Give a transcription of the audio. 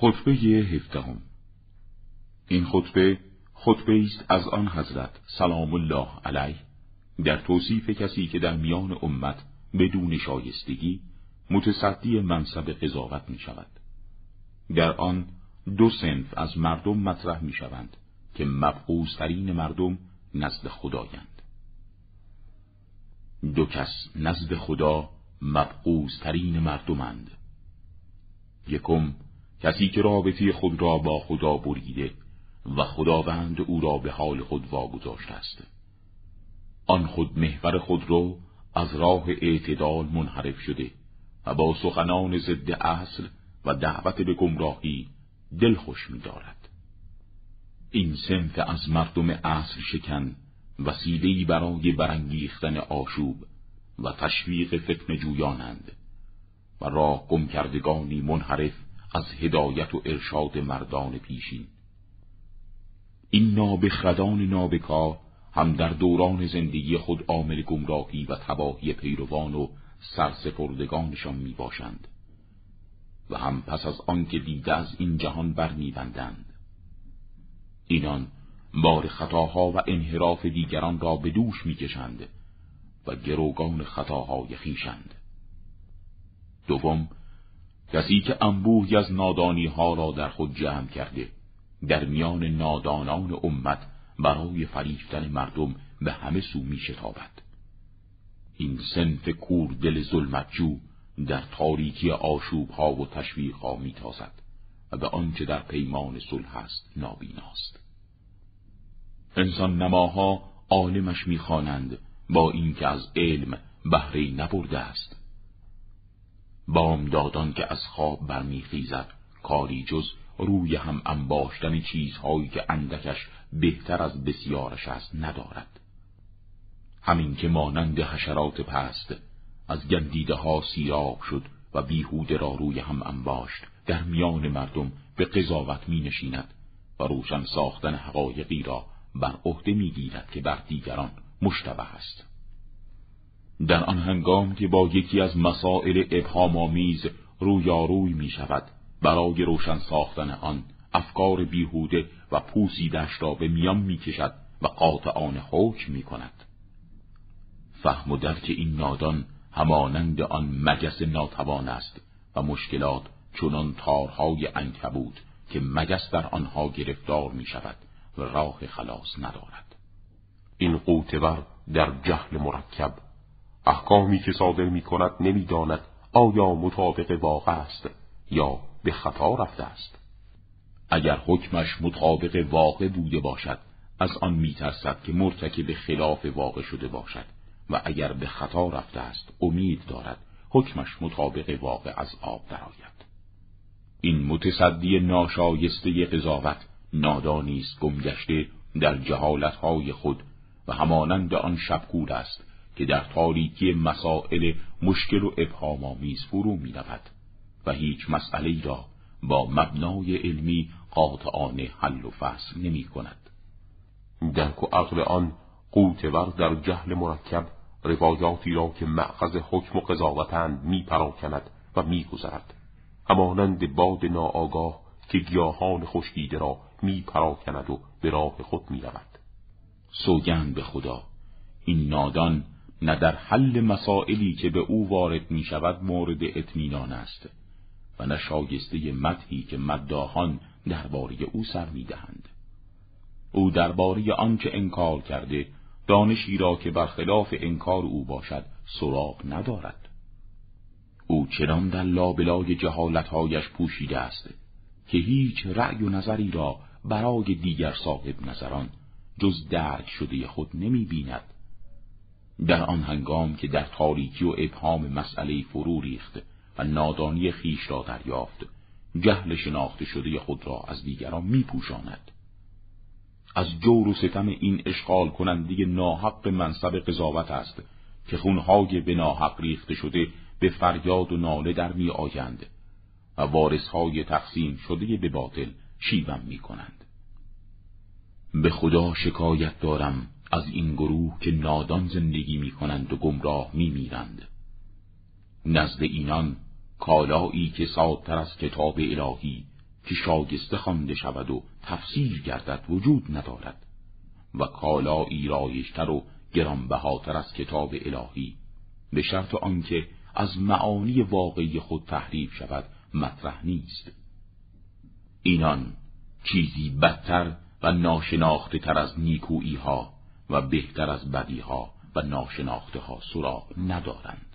خطبه هفدهم این خطبه خطبه است از آن حضرت سلام الله علیه در توصیف کسی که در میان امت بدون شایستگی متصدی منصب قضاوت می شود. در آن دو سنف از مردم مطرح می شوند که مبعوزترین مردم نزد خدایند. دو کس نزد خدا مبعوزترین مردمند. یکم کسی که رابطه خود را با خدا بریده و خداوند او را به حال خود واگذاشته است آن خود محور خود رو از راه اعتدال منحرف شده و با سخنان ضد اصل و دعوت به گمراهی دل خوش می دارد. این سنف از مردم اصل شکن وسیلهی برای برانگیختن آشوب و تشویق فتن جویانند و راه گم کردگانی منحرف از هدایت و ارشاد مردان پیشین. این نابخردان نابکا هم در دوران زندگی خود عامل گمراهی و تباهی پیروان و سرسپردگانشان می باشند و هم پس از آنکه دیده از این جهان برمیبندند. اینان بار خطاها و انحراف دیگران را به دوش می‌کشند و گروگان خطاهای خیشند دوم کسی که انبوهی از نادانی ها را در خود جمع کرده در میان نادانان امت برای فریفتن مردم به همه سو می شتابد. این سنف کور دل ظلمتجو در تاریکی آشوب ها و تشویق ها می تازد و به آنچه در پیمان صلح است نابیناست. انسان نماها عالمش می‌خوانند با اینکه از علم بهره نبرده است بامدادان که از خواب برمیخیزد کاری جز روی هم انباشتن چیزهایی که اندکش بهتر از بسیارش است ندارد. همین که مانند حشرات پست از گندیده ها سیراب شد و بیهوده را روی هم انباشت در میان مردم به قضاوت می نشیند و روشن ساختن حقایقی را بر عهده می گیرد که بر دیگران مشتبه است. در آن هنگام که با یکی از مسائل ابهامآمیز رویاروی می شود برای روشن ساختن آن افکار بیهوده و پوسیدش را به میان می کشد و قاطعان حکم می کند. فهم و درک این نادان همانند آن مگس ناتوان است و مشکلات چنان تارهای انکبود که مگس در آنها گرفتار می شود و راه خلاص ندارد. این قوتور در جهل مرکب احکامی که صادر می کند نمی داند آیا مطابق واقع است یا به خطا رفته است. اگر حکمش مطابق واقع بوده باشد از آن میترسد که مرتکب خلاف واقع شده باشد و اگر به خطا رفته است امید دارد حکمش مطابق واقع از آب درآید. این متصدی ناشایسته قضاوت نادانی است گمگشته در جهالتهای خود و همانند آن شبکور است که در تاریکی مسائل مشکل و ابهامآمیز فرو می‌رود و هیچ مسئله را با مبنای علمی قاطعانه حل و فصل نمی کند. درک و عقل آن قوتور در جهل مرکب روایاتی را که معخذ حکم و قضاوتند می پراکند و می گذرد. همانند باد ناآگاه که گیاهان خشکیده را می پراکند و به راه خود می رود. سوگند به خدا این نادان نه در حل مسائلی که به او وارد می شود مورد اطمینان است و نه شایسته مدحی که مداهان درباره او سر می‌دهند او درباره آنچه انکار کرده دانشی را که برخلاف انکار او باشد سراغ ندارد او چنان در لابلای جهالتهایش پوشیده است که هیچ رأی و نظری را برای دیگر صاحب نظران جز درک شده خود نمی بیند. در آن هنگام که در تاریکی و ابهام مسئله فرو ریخت و نادانی خیش را دریافت جهل شناخته شده خود را از دیگران میپوشاند از جور و ستم این اشغال کننده ناحق منصب قضاوت است که خونهای به ناحق ریخته شده به فریاد و ناله در می آیند و وارثهای تقسیم شده به باطل شیون می کنند. به خدا شکایت دارم از این گروه که نادان زندگی می کنند و گمراه می میرند. نزد اینان کالایی که سادتر از کتاب الهی که شاگسته خوانده شود و تفسیر گردد وجود ندارد و کالایی رایشتر و گرانبهاتر از کتاب الهی به شرط آنکه از معانی واقعی خود تحریف شود مطرح نیست اینان چیزی بدتر و ناشناخته تر از نیکویی ها و بهتر از بدی ها و ناشناخته ها سراغ ندارند.